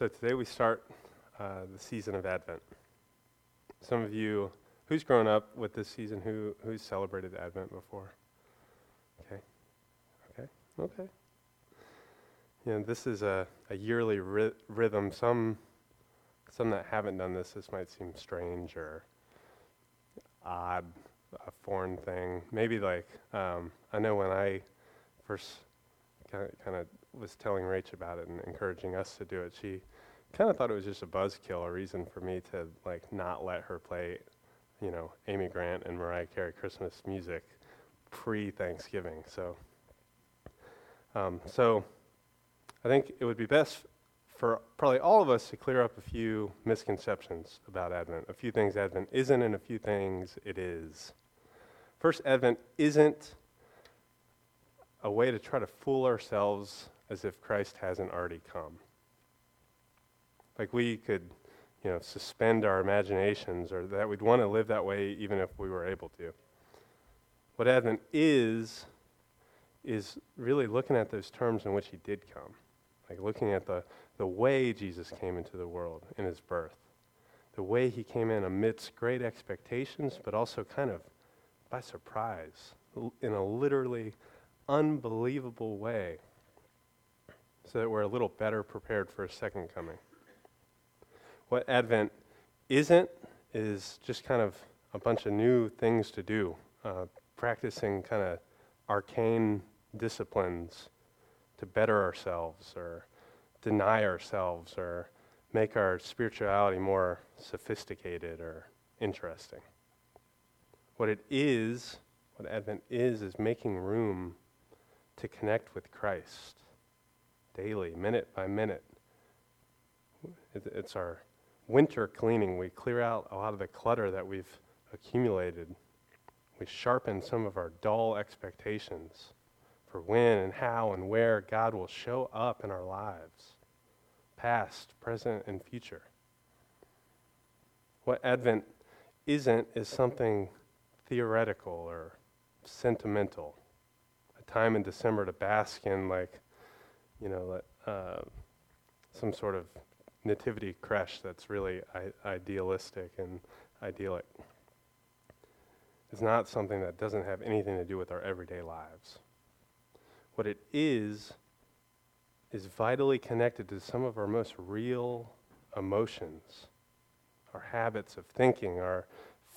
So today we start uh, the season of Advent. Some of you, who's grown up with this season? Who who's celebrated Advent before? Okay, okay, okay. You know, this is a, a yearly ry- rhythm. Some some that haven't done this, this might seem strange or odd, a foreign thing. Maybe like um, I know when I first kind of was telling Rach about it and encouraging us to do it, she kind of thought it was just a buzzkill, a reason for me to like not let her play, you know, Amy Grant and Mariah Carey Christmas music pre-Thanksgiving. So, um, so I think it would be best for probably all of us to clear up a few misconceptions about Advent, a few things Advent isn't, and a few things it is. First, Advent isn't a way to try to fool ourselves as if Christ hasn't already come. Like we could, you know, suspend our imaginations or that we'd want to live that way even if we were able to. What Advent is, is really looking at those terms in which he did come. Like looking at the, the way Jesus came into the world in his birth. The way he came in amidst great expectations, but also kind of by surprise, in a literally unbelievable way so that we're a little better prepared for a second coming. What Advent isn't is just kind of a bunch of new things to do, uh, practicing kind of arcane disciplines to better ourselves or deny ourselves or make our spirituality more sophisticated or interesting. What it is, what Advent is, is making room to connect with Christ daily, minute by minute. It's our winter cleaning. We clear out a lot of the clutter that we've accumulated. We sharpen some of our dull expectations for when and how and where God will show up in our lives, past, present, and future. What Advent isn't is something theoretical or sentimental. A time in December to bask in, like, you know, uh, some sort of nativity creche that's really I- idealistic and idyllic. It's not something that doesn't have anything to do with our everyday lives. What it is, is vitally connected to some of our most real emotions, our habits of thinking, our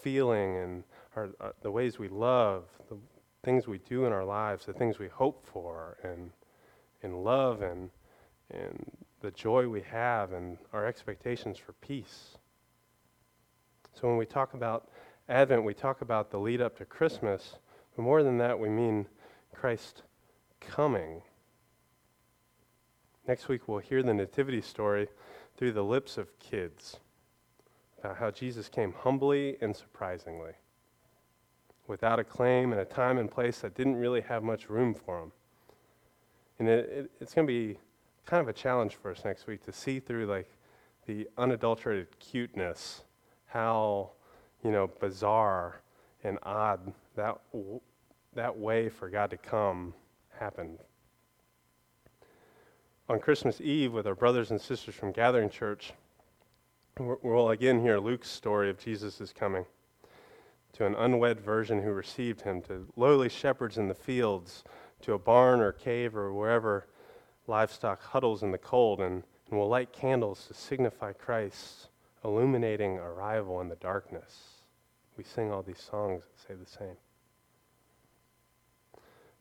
feeling, and our, our, uh, the ways we love, the things we do in our lives, the things we hope for, and in love and, and the joy we have and our expectations for peace. So when we talk about Advent, we talk about the lead up to Christmas, but more than that, we mean Christ coming. Next week, we'll hear the Nativity story through the lips of kids about how Jesus came humbly and surprisingly, without a claim in a time and place that didn't really have much room for him. And it, it, it's going to be kind of a challenge for us next week to see through like the unadulterated cuteness, how you know bizarre and odd that w- that way for God to come happened. On Christmas Eve, with our brothers and sisters from Gathering Church, we'll again hear Luke's story of Jesus' coming to an unwed virgin who received him, to lowly shepherds in the fields to a barn or cave or wherever livestock huddles in the cold and, and will light candles to signify Christ's illuminating arrival in the darkness. We sing all these songs that say the same.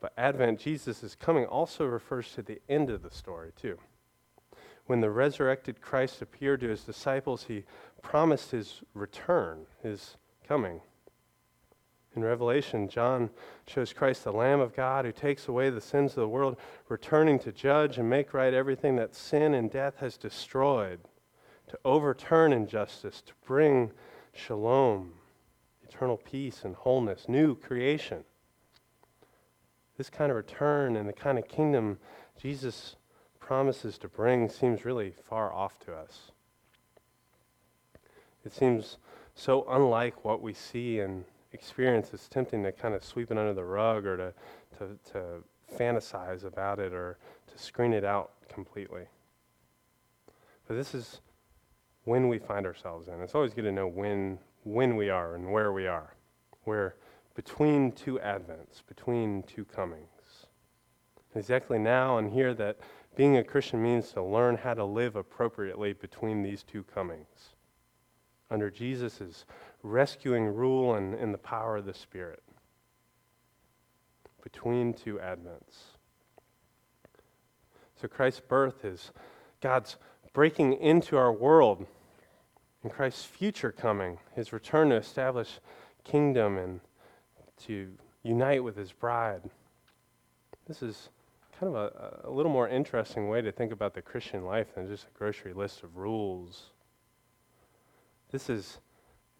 But Advent, Jesus is coming, also refers to the end of the story, too. When the resurrected Christ appeared to his disciples, he promised his return, his coming. In Revelation, John shows Christ, the Lamb of God, who takes away the sins of the world, returning to judge and make right everything that sin and death has destroyed, to overturn injustice, to bring shalom, eternal peace and wholeness, new creation. This kind of return and the kind of kingdom Jesus promises to bring seems really far off to us. It seems so unlike what we see in experience, it's tempting to kind of sweep it under the rug or to, to, to fantasize about it or to screen it out completely. But this is when we find ourselves in. It's always good to know when, when we are and where we are. We're between two advents, between two comings. Exactly now and here that being a Christian means to learn how to live appropriately between these two comings. Under Jesus' rescuing rule and in the power of the Spirit. Between two advents. So Christ's birth is God's breaking into our world and Christ's future coming, his return to establish kingdom and to unite with his bride. This is kind of a, a little more interesting way to think about the Christian life than just a grocery list of rules. This is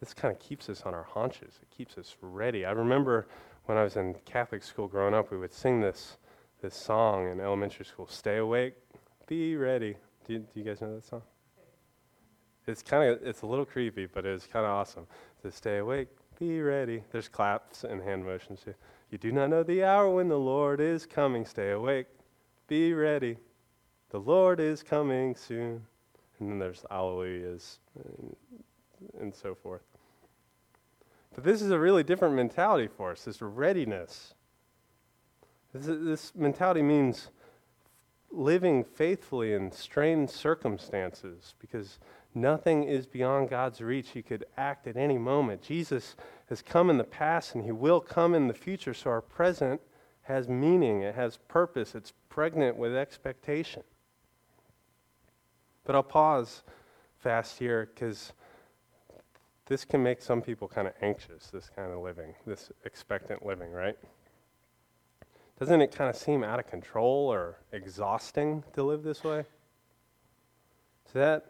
this kind of keeps us on our haunches. It keeps us ready. I remember when I was in Catholic school growing up, we would sing this this song in elementary school Stay awake, be ready. Do you, do you guys know that song? It's kind of it's a little creepy, but it's kind of awesome. To stay awake, be ready. There's claps and hand motions too. You do not know the hour when the Lord is coming. Stay awake, be ready. The Lord is coming soon. And then there's alleluias and so forth. But this is a really different mentality for us. This readiness. This, this mentality means living faithfully in strained circumstances because nothing is beyond God's reach. He could act at any moment. Jesus has come in the past and he will come in the future, so our present has meaning, it has purpose, it's pregnant with expectation. But I'll pause fast here because this can make some people kind of anxious, this kind of living, this expectant living, right? Doesn't it kind of seem out of control or exhausting to live this way? So that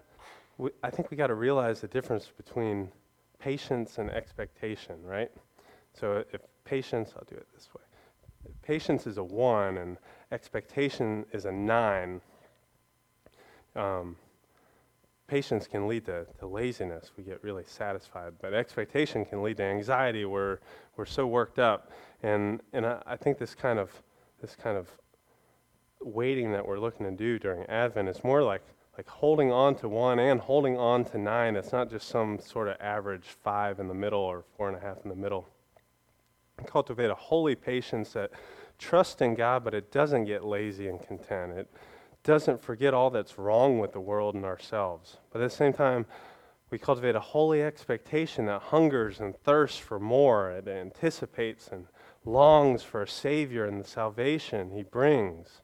we, I think we got to realize the difference between patience and expectation, right? So if patience, I'll do it this way. patience is a one and expectation is a nine. Um, patience can lead to, to laziness. We get really satisfied. But expectation can lead to anxiety. We're, we're so worked up. And, and I, I think this kind of this kind of waiting that we're looking to do during Advent is more like like holding on to one and holding on to nine. It's not just some sort of average five in the middle or four and a half in the middle. Cultivate a holy patience that trusts in God, but it doesn't get lazy and content. It doesn't forget all that's wrong with the world and ourselves. But at the same time, we cultivate a holy expectation that hungers and thirsts for more. It anticipates and longs for a Savior and the salvation He brings.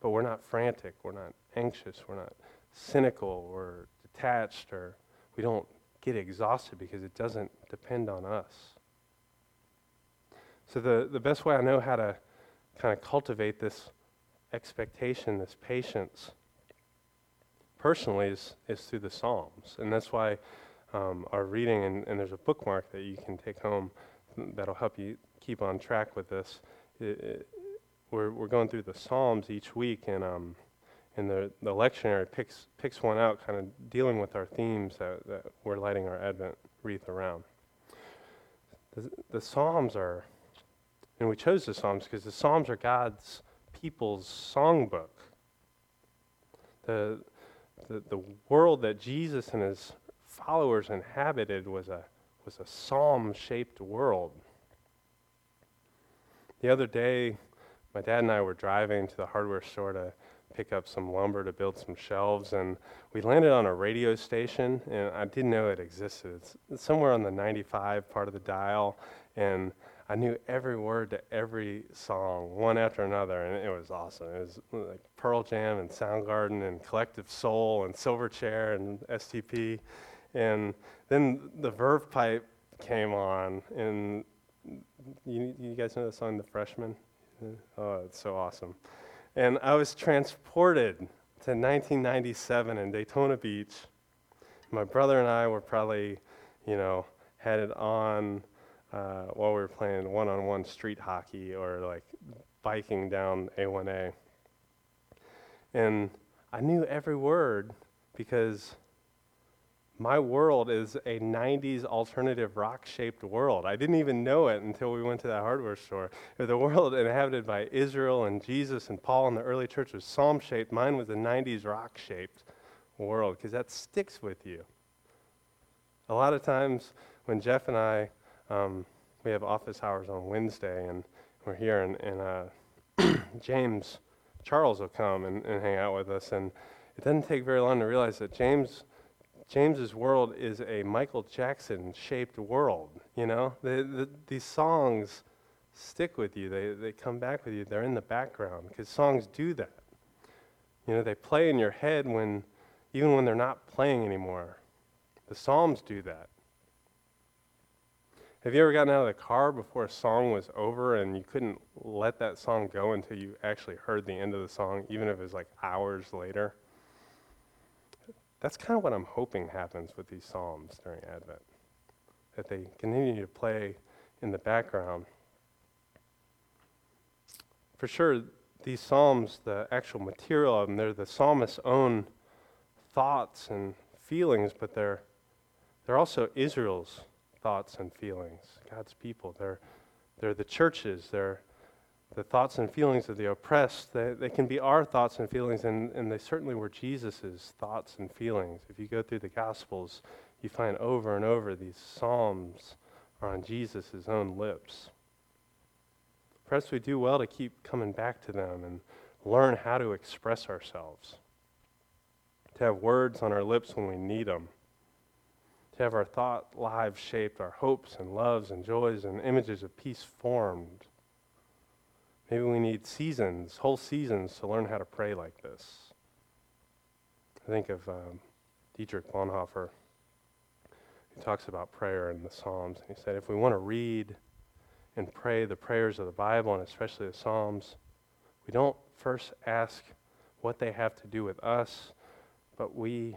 But we're not frantic. We're not anxious. We're not cynical or detached, or we don't get exhausted because it doesn't depend on us. So, the, the best way I know how to kind of cultivate this expectation, this patience, personally, is, is through the Psalms. And that's why um, our reading, and, and, there's a bookmark that you can take home that'll help you keep on track with this. It, it, we're, we're going through the Psalms each week, and um, and the, the lectionary picks, picks one out, kind of dealing with our themes that, that we're lighting our Advent wreath around. The, the Psalms are, and we chose the Psalms because the Psalms are God's people's songbook. The, the, the world that Jesus and his followers inhabited was a, was a psalm shaped world. The other day, my dad and I were driving to the hardware store to pick up some lumber to build some shelves, and we landed on a radio station, and I didn't know it existed. It's, somewhere on the 95 part of the dial, and I knew every word to every song, one after another, and it was awesome. It was like Pearl Jam and Soundgarden and Collective Soul and Silverchair and STP, and then the Verve Pipe came on, and you, you guys know the song "The Freshman"? Oh, it's so awesome. And I was transported to 1997 in Daytona Beach. My brother and I were probably, you know, headed on uh, while we were playing one on one street hockey or like biking down A1A. And I knew every word because my world is a 90s alternative rock shaped world. I didn't even know it until we went to that hardware store. The world inhabited by Israel and Jesus and Paul and the early church was psalm shaped. Mine was a 90s rock shaped world because that sticks with you. A lot of times when Jeff and I, um, we have office hours on Wednesday and we're here and, and uh, James Charles will come and, and hang out with us and it doesn't take very long to realize that James James's world is a Michael Jackson shaped world. You know, the, the, these songs stick with you. They, they come back with you. They're in the background because songs do that. You know, they play in your head when, even when they're not playing anymore. The Psalms do that. Have you ever gotten out of the car before a song was over and you couldn't let that song go until you actually heard the end of the song, even if it was like hours later? That's kind of what I'm hoping happens with these Psalms during Advent. That they continue to play in the background. For sure, these Psalms, the actual material of them, they're the psalmist's own thoughts and feelings, but they're, they're also Israel's thoughts and feelings, God's people. They're, they're the churches, they're the thoughts and feelings of the oppressed. They, they can be our thoughts and feelings, and, and they certainly were Jesus' thoughts and feelings. If you go through the Gospels, you find over and over these Psalms are on Jesus' own lips. Perhaps we do well to keep coming back to them and learn how to express ourselves, to have words on our lips when we need them, have our thought lives shaped, our hopes and loves and joys and images of peace formed. Maybe we need seasons, whole seasons, to learn how to pray like this. I think of um, Dietrich Bonhoeffer, who talks about prayer in the Psalms. And he said, if we want to read and pray the prayers of the Bible, and especially the Psalms, we don't first ask what they have to do with us, but we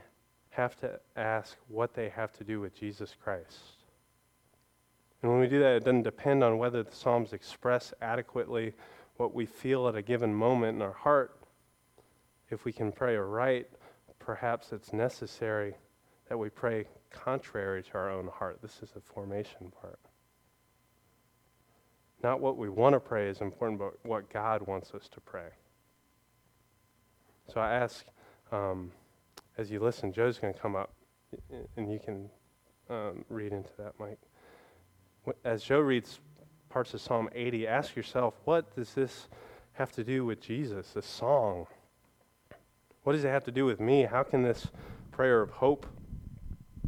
have to ask what they have to do with Jesus Christ. And when we do that, it doesn't depend on whether the Psalms express adequately what we feel at a given moment in our heart. If we can pray aright, perhaps it's necessary that we pray contrary to our own heart. This is the formation part. Not what we want to pray is important, but what God wants us to pray. So I ask, um, as you listen, Joe's going to come up, and you can um, read into that, Mike. As Joe reads parts of Psalm 80, ask yourself, what does this have to do with Jesus, this song? What does it have to do with me? How can this prayer of hope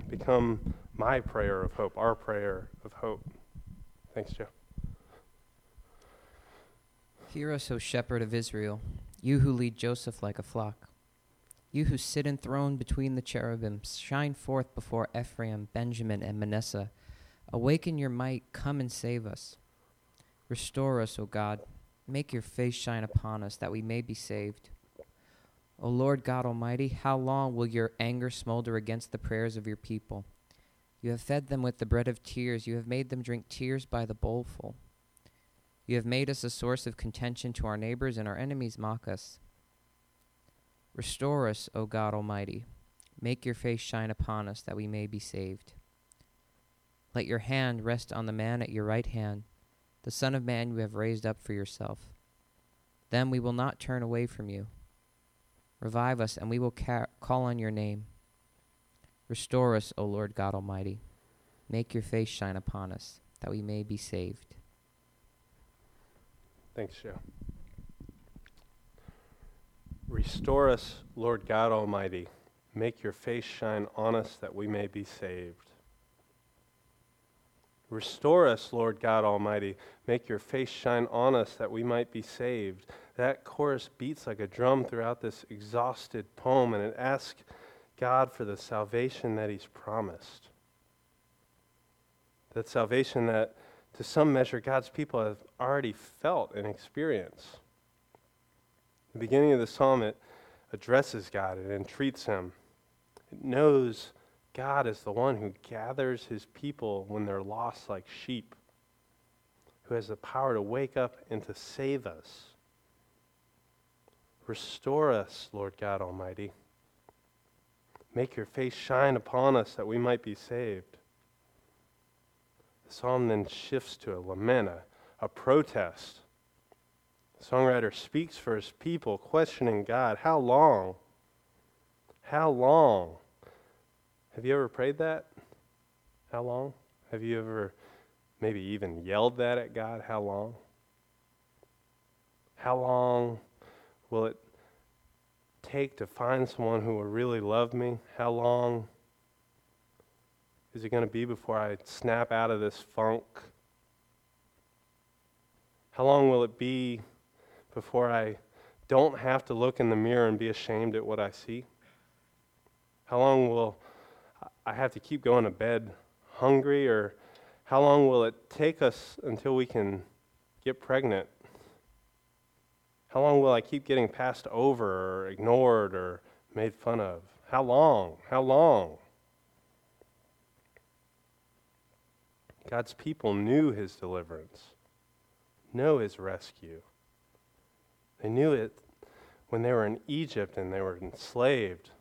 become my prayer of hope, our prayer of hope? Thanks, Joe. Hear us, O shepherd of Israel, you who lead Joseph like a flock. You who sit enthroned between the cherubims, shine forth before Ephraim, Benjamin, and Manasseh. Awaken your might, come and save us. Restore us, O God. Make your face shine upon us, that we may be saved. O Lord God Almighty, how long will your anger smolder against the prayers of your people? You have fed them with the bread of tears, you have made them drink tears by the bowlful. You have made us a source of contention to our neighbors, and our enemies mock us. Restore us, O God Almighty. Make your face shine upon us, that we may be saved. Let your hand rest on the man at your right hand, the Son of Man you have raised up for yourself. Then we will not turn away from you. Revive us, and we will ca- call on your name. Restore us, O Lord God Almighty. Make your face shine upon us, that we may be saved. Thanks, Joe. Restore us, Lord God Almighty. Make your face shine on us that we may be saved. Restore us, Lord God Almighty. Make your face shine on us that we might be saved. That chorus beats like a drum throughout this exhausted poem, and it asks God for the salvation that He's promised. That salvation that to some measure, God's people have already felt and experienced. The beginning of the psalm, it addresses God, it entreats Him. It knows God is the one who gathers His people when they're lost like sheep, who has the power to wake up and to save us. Restore us, Lord God Almighty. Make your face shine upon us that we might be saved. The psalm then shifts to a lament, a, a protest. The songwriter speaks for his people, questioning God, How long? How long? Have you ever prayed that? How long? Have you ever maybe even yelled that at God? How long? How long will it take to find someone who will really love me? How long is it going to be before I snap out of this funk? How long will it be before I don't have to look in the mirror and be ashamed at what I see? How long will I have to keep going to bed hungry? Or how long will it take us until we can get pregnant? How long will I keep getting passed over or ignored or made fun of? How long? How long? God's people knew his deliverance, know his rescue. They knew it when they were in Egypt and they were enslaved.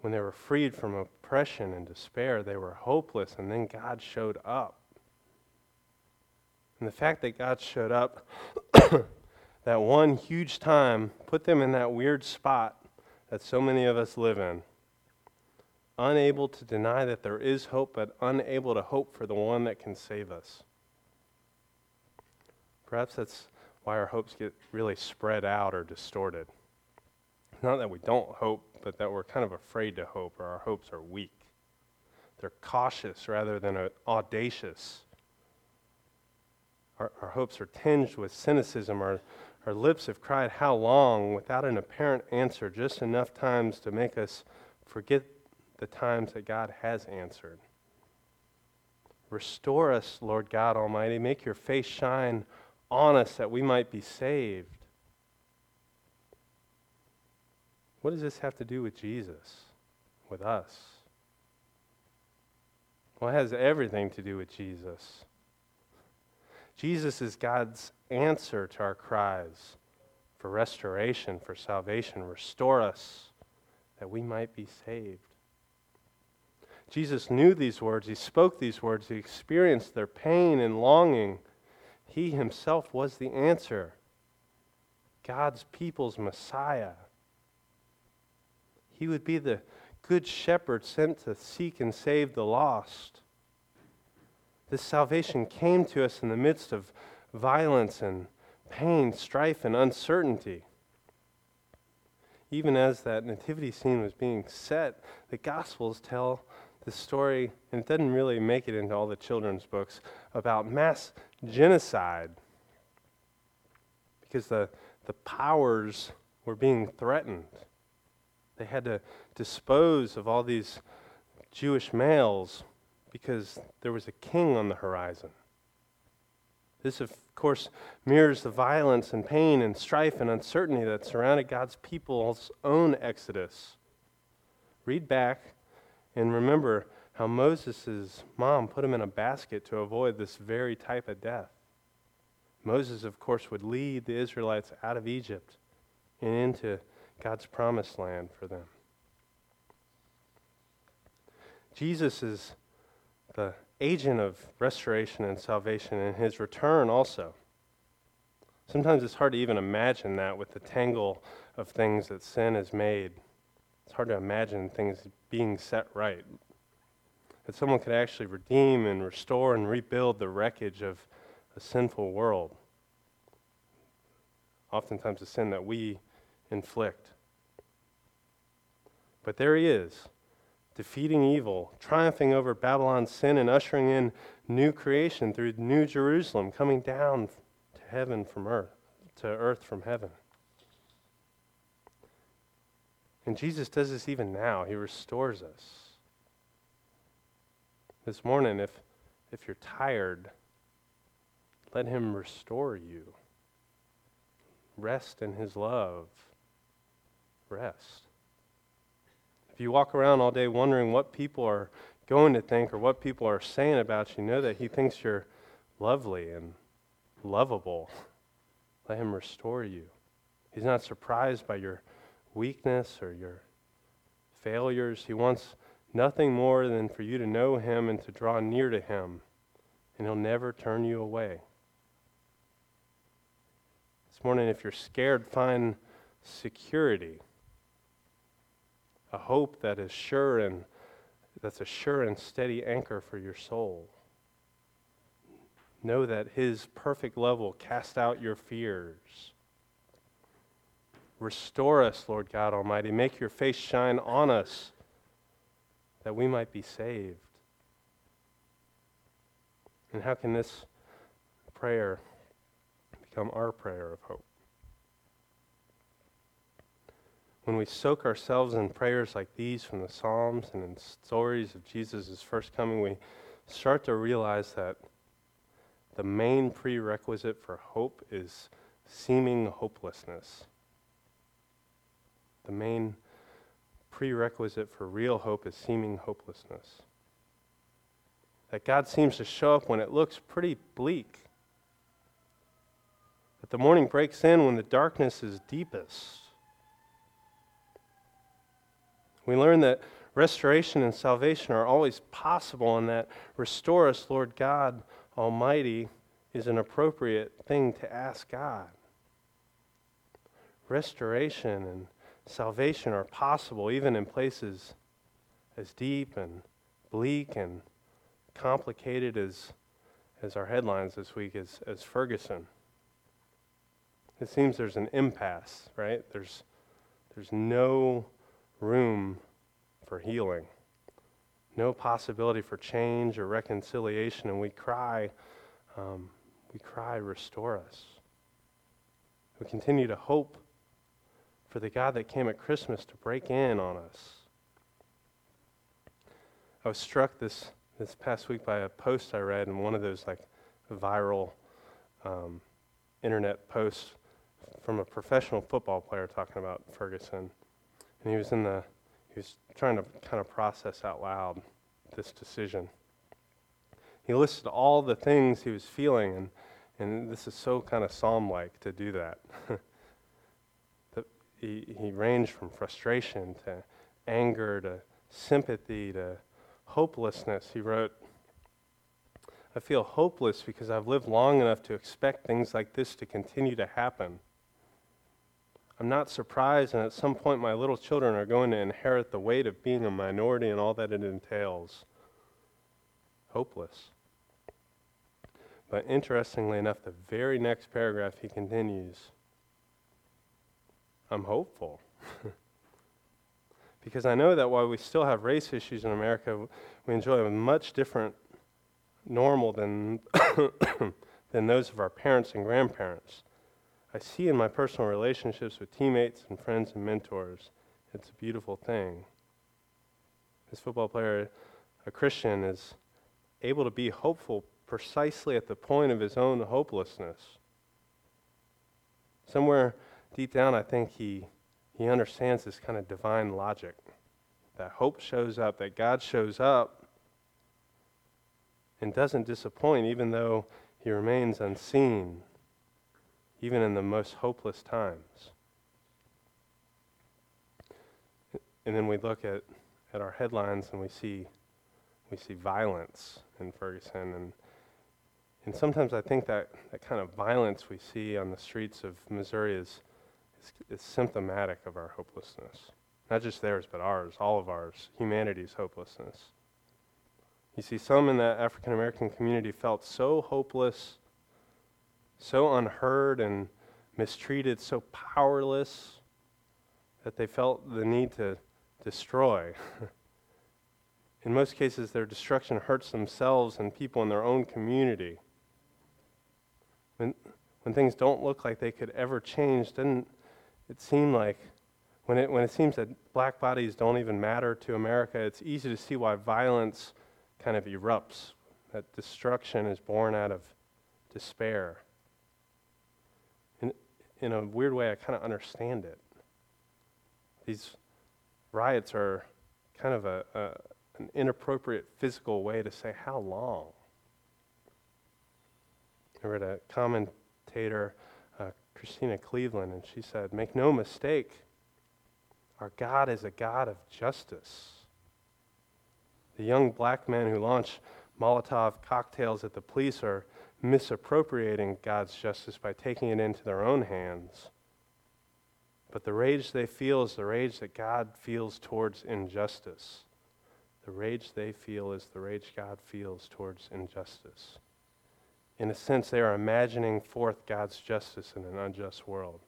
When they were freed from oppression and despair, they were hopeless, and then God showed up. And the fact that God showed up that one huge time put them in that weird spot that so many of us live in unable to deny that there is hope, but unable to hope for the one that can save us. Perhaps that's why our hopes get really spread out or distorted. Not that we don't hope, but that we're kind of afraid to hope, or our hopes are weak. They're cautious rather than audacious. Our, our hopes are tinged with cynicism. Our, our lips have cried, How long? without an apparent answer, just enough times to make us forget the times that God has answered. Restore us, Lord God Almighty. Make your face shine on us that we might be saved. What does this have to do with Jesus, with us? Well, it has everything to do with Jesus. Jesus is God's answer to our cries for restoration, for salvation. Restore us that we might be saved. Jesus knew these words. He spoke these words. He experienced their pain and longing. He himself was the answer God's people's Messiah. He would be the good shepherd sent to seek and save the lost. This salvation came to us in the midst of violence and pain, strife, and uncertainty. Even as that nativity scene was being set, the Gospels tell the story, and it doesn't really make it into all the children's books, about mass genocide because the, the powers were being threatened. They had to dispose of all these Jewish males because there was a king on the horizon. This, of course, mirrors the violence and pain and strife and uncertainty that surrounded God's people's own exodus. Read back and remember how Moses' mom put him in a basket to avoid this very type of death. Moses, of course, would lead the Israelites out of Egypt and into God's promised land for them. Jesus is the agent of restoration and salvation in his return also. Sometimes it's hard to even imagine that with the tangle of things that sin has made. It's hard to imagine things being set right. That someone could actually redeem and restore and rebuild the wreckage of a sinful world. Oftentimes, a sin that we inflict. But there he is, defeating evil, triumphing over Babylon's sin, and ushering in new creation through New Jerusalem, coming down to heaven from earth, to earth from heaven. And Jesus does this even now. He restores us. This morning, if, if you're tired, let Him restore you. Rest in His love. Rest. If you walk around all day wondering what people are going to think or what people are saying about you, know that He thinks you're lovely and lovable. Let Him restore you. He's not surprised by your weakness or your failures. He wants nothing more than for you to know Him and to draw near to Him, and He'll never turn you away. This morning, if you're scared, find security. a hope that is sure and that's a sure and steady anchor for your soul. Know that His perfect love will cast out your fears. Restore us, Lord God Almighty. Make your face shine on us that we might be saved. And how can this prayer become our prayer of hope? When we soak ourselves in prayers like these from the Psalms and in stories of Jesus' first coming, we start to realize that the main prerequisite for hope is seeming hopelessness. The main prerequisite for real hope is seeming hopelessness. That God seems to show up when it looks pretty bleak. That the morning breaks in when the darkness is deepest. We learn that restoration and salvation are always possible and that restore us, Lord God Almighty, is an appropriate thing to ask God. Restoration and salvation are possible even in places as deep and bleak and complicated as, as our headlines this week as, as Ferguson. It seems there's an impasse, right? There's, there's no room for healing, no possibility for change or reconciliation, and we cry, um, we cry, restore us. We continue to hope for the God that came at Christmas to break in on us. I was struck this, this past week by a post I read in one of those like viral um, internet posts from a professional football player talking about Ferguson. And he was in the he was trying to kind of process out loud this decision. He listed all the things he was feeling, and, and this is so kind of psalm like to do that. he, he ranged from frustration to anger to sympathy to hopelessness. He wrote, I feel hopeless because I've lived long enough to expect things like this to continue to happen. I'm not surprised, and at some point, my little children are going to inherit the weight of being a minority and all that it entails. Hopeless. But interestingly enough, the very next paragraph he continues I'm hopeful. because I know that while we still have race issues in America, we enjoy a much different normal than, than those of our parents and grandparents. I see in my personal relationships with teammates and friends and mentors. It's a beautiful thing. This football player, a Christian, is able to be hopeful precisely at the point of his own hopelessness. Somewhere deep down, I think he, he understands this kind of divine logic that hope shows up, that God shows up and doesn't disappoint, even though he remains unseen even in the most hopeless times. And then we look at, at our headlines and we see, we see violence in Ferguson. And, and sometimes I think that, that kind of violence we see on the streets of Missouri is, is symptomatic of our hopelessness. Not just theirs, but ours, all of ours, humanity's hopelessness. You see, some in that African American community felt so hopeless so unheard and mistreated, so powerless that they felt the need to destroy. in most cases, their destruction hurts themselves and people in their own community. When, when things don't look like they could ever change, doesn't it seem like when it, when it seems that black bodies don't even matter to America, it's easy to see why violence kind of erupts, that destruction is born out of despair in a weird way, I kind of understand it. These riots are kind of a, a, an inappropriate physical way to say, How long? I read a commentator, Christena Cleveland, and she said, Make no mistake, our God is a God of justice. The young black men who launched Molotov cocktails at the police are misappropriating God's justice by taking it into their own hands. But the rage they feel is the rage that God feels towards injustice. The rage they feel is the rage God feels towards injustice. In a sense, they are imagining forth God's justice in an unjust world.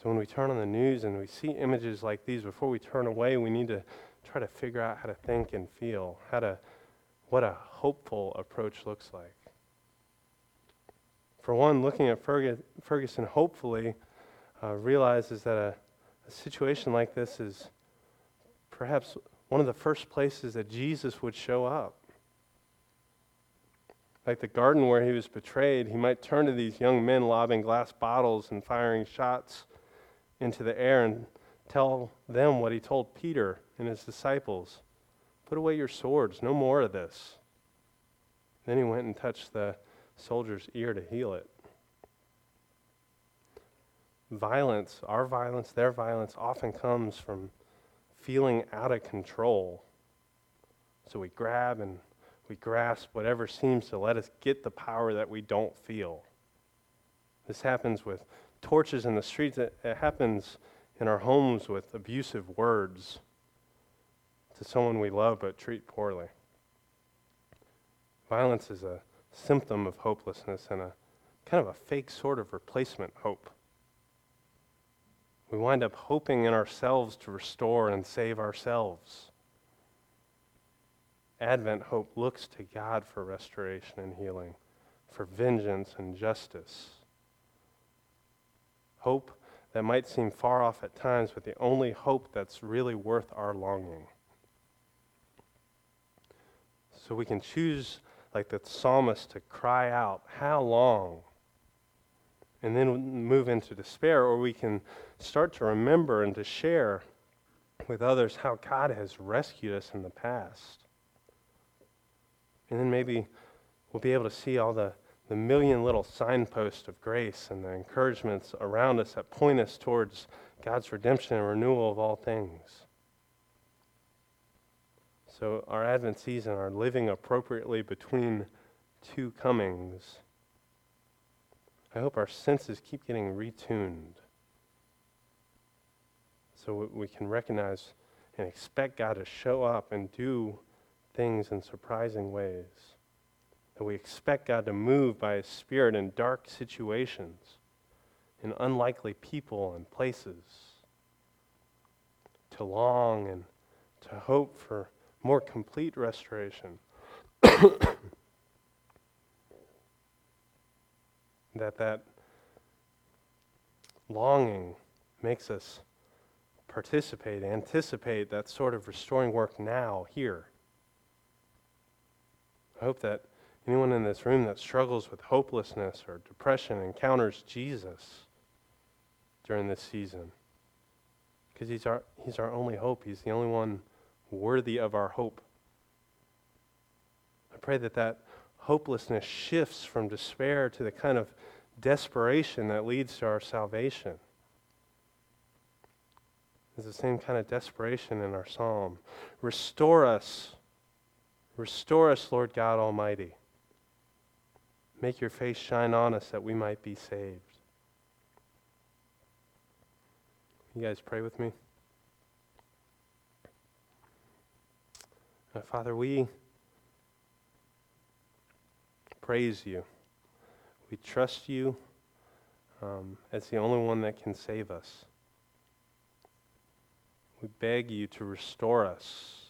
So when we turn on the news and we see images like these, before we turn away, we need to try to figure out how to think and feel, how to, what a hopeful approach looks like. For one, looking at Ferguson, hopefully uh, realizes that a, a situation like this is perhaps one of the first places that Jesus would show up. Like the garden where he was betrayed, he might turn to these young men lobbing glass bottles and firing shots into the air and tell them what he told Peter and his disciples Put away your swords, no more of this. Then he went and touched the soldier's ear to heal it. Violence, our violence, their violence, often comes from feeling out of control. So we grab and we grasp whatever seems to let us get the power that we don't feel. This happens with torches in the streets, it, happens in our homes with abusive words to someone we love but treat poorly. Violence is a symptom of hopelessness and a kind of a fake sort of replacement hope. We wind up hoping in ourselves to restore and save ourselves. Advent hope looks to God for restoration and healing, for vengeance and justice. Hope that might seem far off at times, but the only hope that's really worth our longing. So we can choose, like the psalmist, to cry out, How long? And then move into despair, or we can start to remember and to share with others how God has rescued us in the past. And then maybe we'll be able to see all the, the million little signposts of grace and the encouragements around us that point us towards God's redemption and renewal of all things. So, our Advent season, our living appropriately between two comings, I hope our senses keep getting retuned so we can recognize and expect God to show up and do things in surprising ways. That we expect God to move by His Spirit in dark situations, in unlikely people and places, to long and to hope for more complete restoration. that that longing makes us participate, anticipate that sort of restoring work now, here. I hope that anyone in this room that struggles with hopelessness or depression encounters Jesus during this season. Because he's our, he's our only hope. He's the only one worthy of our hope. I pray that that hopelessness shifts from despair to the kind of desperation that leads to our salvation. There's the same kind of desperation in our psalm. Restore us. Restore us, Lord God Almighty. Make your face shine on us that we might be saved. You guys pray with me? Father, we praise you. We trust you um, as the only one that can save us. We beg you to restore us.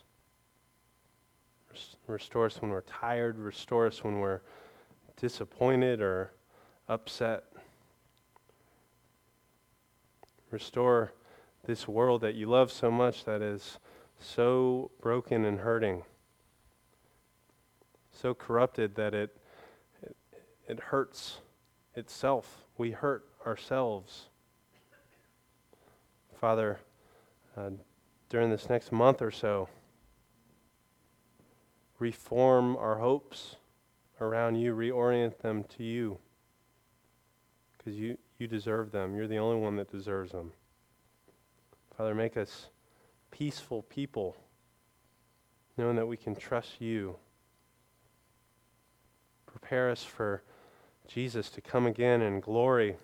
Restore us when we're tired. Restore us when we're disappointed or upset. Restore this world that you love so much that is so broken and hurting, so corrupted that it, it, it hurts itself. We hurt ourselves. Father, uh, during this next month or so. Reform our hopes around you, reorient them to you. Because you, you deserve them. You're the only one that deserves them. Father, make us peaceful people, knowing that we can trust you. Prepare us for Jesus to come again in glory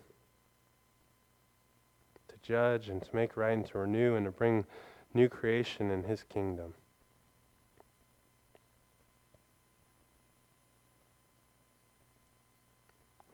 to judge and to make right and to renew and to bring new creation in his kingdom.